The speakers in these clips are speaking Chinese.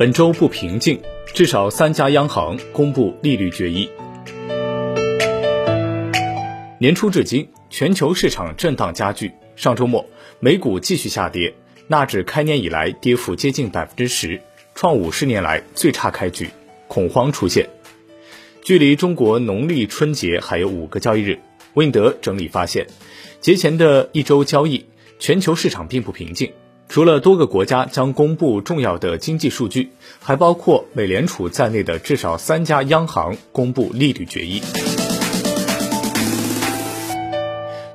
本周不平静，至少三家央行公布利率决议。年初至今，全球市场震荡加剧。上周末，美股继续下跌，纳指开年以来跌幅接近百分之十，创五十年来最差开局，恐慌出现。距离中国农历春节还有五个交易日，温德整理发现，节前的一周交易，全球市场并不平静。除了多个国家将公布重要的经济数据，还包括美联储在内的至少三家央行公布利率决议。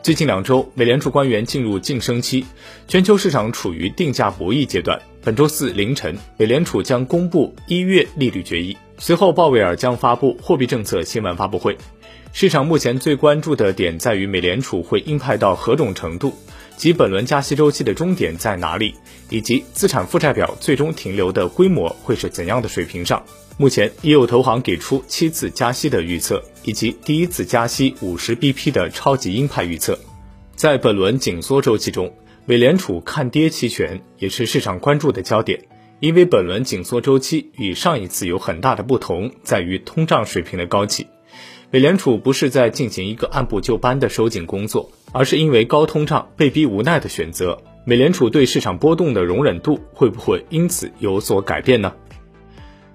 最近两周，美联储官员进入晋升期，全球市场处于定价博弈阶段。本周四凌晨，美联储将公布一月利率决议，随后鲍威尔将发布货币政策新闻发布会。市场目前最关注的点在于美联储会鹰派到何种程度。及本轮加息周期的终点在哪里，以及资产负债表最终停留的规模会是怎样的水平上？目前已有投行给出七次加息的预测，以及第一次加息五十 BP 的超级鹰派预测。在本轮紧缩周期中，美联储看跌期权也是市场关注的焦点，因为本轮紧缩周期与上一次有很大的不同，在于通胀水平的高企。美联储不是在进行一个按部就班的收紧工作，而是因为高通胀被逼无奈的选择。美联储对市场波动的容忍度会不会因此有所改变呢？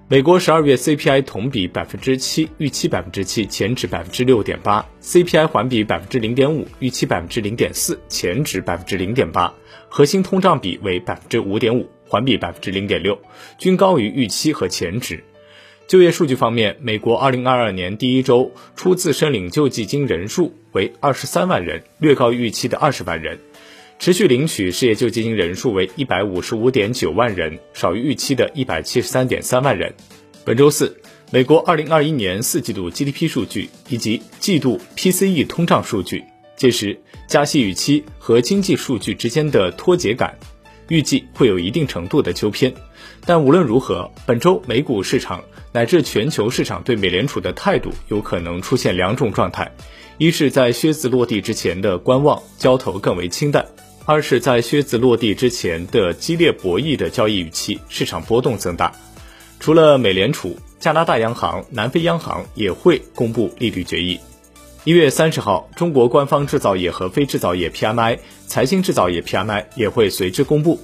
美国十二月 CPI 同比百分之七，预期百分之七，前值百分之六点八；CPI 环比百分之零点五，预期百分之零点四，前值百分之零点八；核心通胀比为百分之五点五，环比百分之零点六，均高于预期和前值。就业数据方面，美国2022年第一周出自申领救济金人数为23万人，略高于预期的20万人；持续领取失业救济金人数为155.9万人，少于预期的173.3万人。本周四，美国2021年四季度 GDP 数据以及季度 PCE 通胀数据，届时加息预期和经济数据之间的脱节感，预计会有一定程度的纠偏。但无论如何，本周美股市场。乃至全球市场对美联储的态度有可能出现两种状态：一是，在靴子落地之前的观望，交投更为清淡；二是，在靴子落地之前的激烈博弈的交易预期，市场波动增大。除了美联储，加拿大央行、南非央行也会公布利率决议。一月三十号，中国官方制造业和非制造业 PMI、财新制造业 PMI 也会随之公布。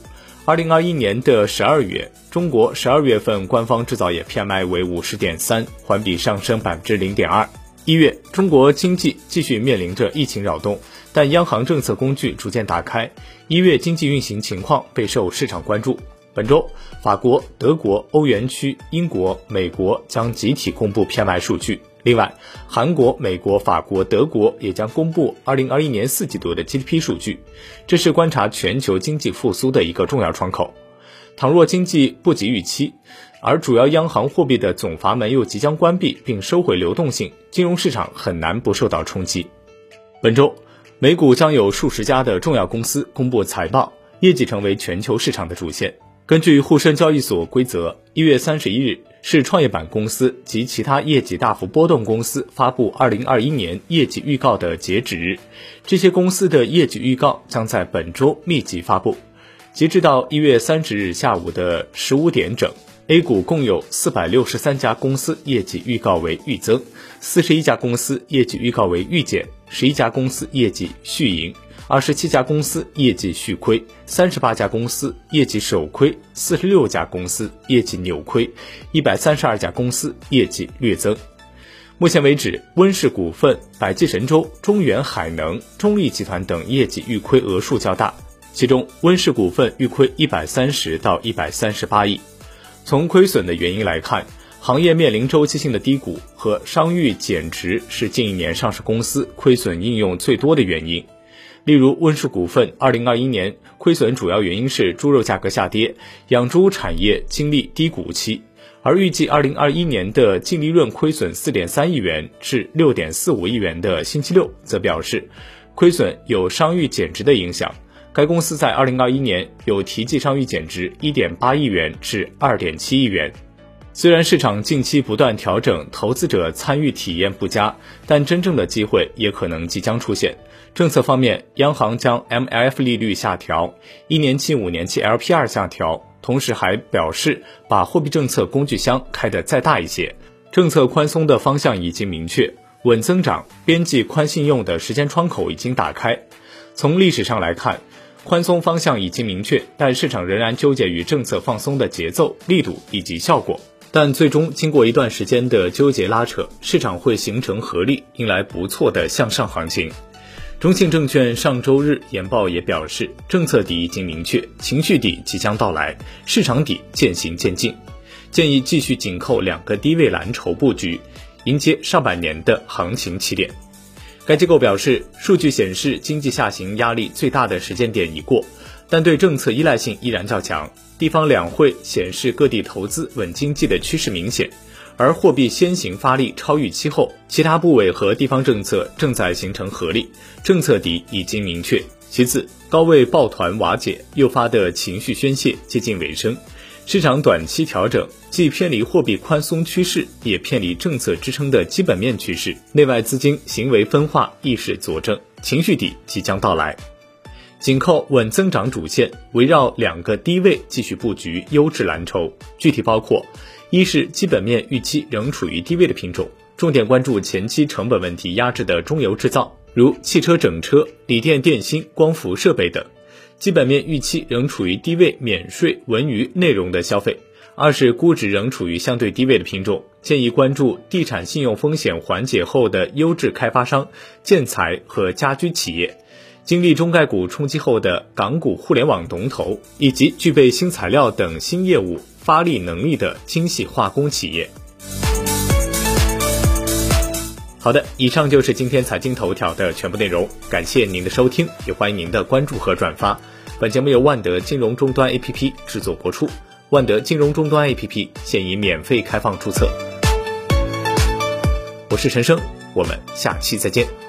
二零二一年的十二月，中国十二月份官方制造业 PMI 为五十点三，环比上升百分之零点二。一月，中国经济继续面临着疫情扰动，但央行政策工具逐渐打开，一月经济运行情况备受市场关注。本周，法国、德国、欧元区、英国、美国将集体公布 PMI 数据。另外，韩国、美国、法国、德国也将公布2021年四季度的 GDP 数据，这是观察全球经济复苏的一个重要窗口。倘若经济不及预期，而主要央行货币的总阀门又即将关闭并收回流动性，金融市场很难不受到冲击。本周，美股将有数十家的重要公司公布财报，业绩成为全球市场的主线。根据沪深交易所规则，一月三十一日是创业板公司及其他业绩大幅波动公司发布二零二一年业绩预告的截止日。这些公司的业绩预告将在本周密集发布。截至到一月三十日下午的十五点整，A 股共有四百六十三家公司业绩预告为预增，四十一家公司业绩预告为预减，十一家公司业绩续盈。二十七家公司业绩续亏，三十八家公司业绩首亏，四十六家公司业绩扭亏，一百三十二家公司业绩略增。目前为止，温氏股份、百济神州、中远海能、中力集团等业绩预亏额数较大，其中温氏股份预亏一百三十到一百三十八亿。从亏损的原因来看，行业面临周期性的低谷和商誉减值是近一年上市公司亏损应用最多的原因。例如，温氏股份二零二一年亏损主要原因是猪肉价格下跌，养猪产业经历低谷期，而预计二零二一年的净利润亏损四点三亿元至六点四五亿元的星期六则表示，亏损有商誉减值的影响。该公司在二零二一年有提计商誉减值一点八亿元至二点七亿元。虽然市场近期不断调整，投资者参与体验不佳，但真正的机会也可能即将出现。政策方面，央行将 MLF 利率下调，一年期、五年期 LPR 下调，同时还表示把货币政策工具箱开得再大一些。政策宽松的方向已经明确，稳增长、边际宽信用的时间窗口已经打开。从历史上来看，宽松方向已经明确，但市场仍然纠结于政策放松的节奏、力度以及效果。但最终经过一段时间的纠结拉扯，市场会形成合力，迎来不错的向上行情。中信证券上周日研报也表示，政策底已经明确，情绪底即将到来，市场底渐行渐近，建议继续紧扣两个低位蓝筹布局，迎接上半年的行情起点。该机构表示，数据显示经济下行压力最大的时间点已过，但对政策依赖性依然较强。地方两会显示各地投资稳经济的趋势明显。而货币先行发力超预期后，其他部委和地方政策正在形成合力，政策底已经明确。其次，高位抱团瓦解诱发的情绪宣泄接近尾声，市场短期调整既偏离货币宽松趋势，也偏离政策支撑的基本面趋势，内外资金行为分化意识佐证，情绪底即将到来。紧扣稳增长主线，围绕两个低位继续布局优质蓝筹，具体包括。一是基本面预期仍处于低位的品种，重点关注前期成本问题压制的中游制造，如汽车整车、锂电电芯、光伏设备等；基本面预期仍处于低位免税文娱内容的消费。二是估值仍处于相对低位的品种，建议关注地产信用风险缓解后的优质开发商、建材和家居企业，经历中概股冲击后的港股互联网龙头，以及具备新材料等新业务。发力能力的精细化工企业。好的，以上就是今天财经头条的全部内容，感谢您的收听，也欢迎您的关注和转发。本节目由万德金融终端 APP 制作播出，万德金融终端 APP 现已免费开放注册。我是陈生，我们下期再见。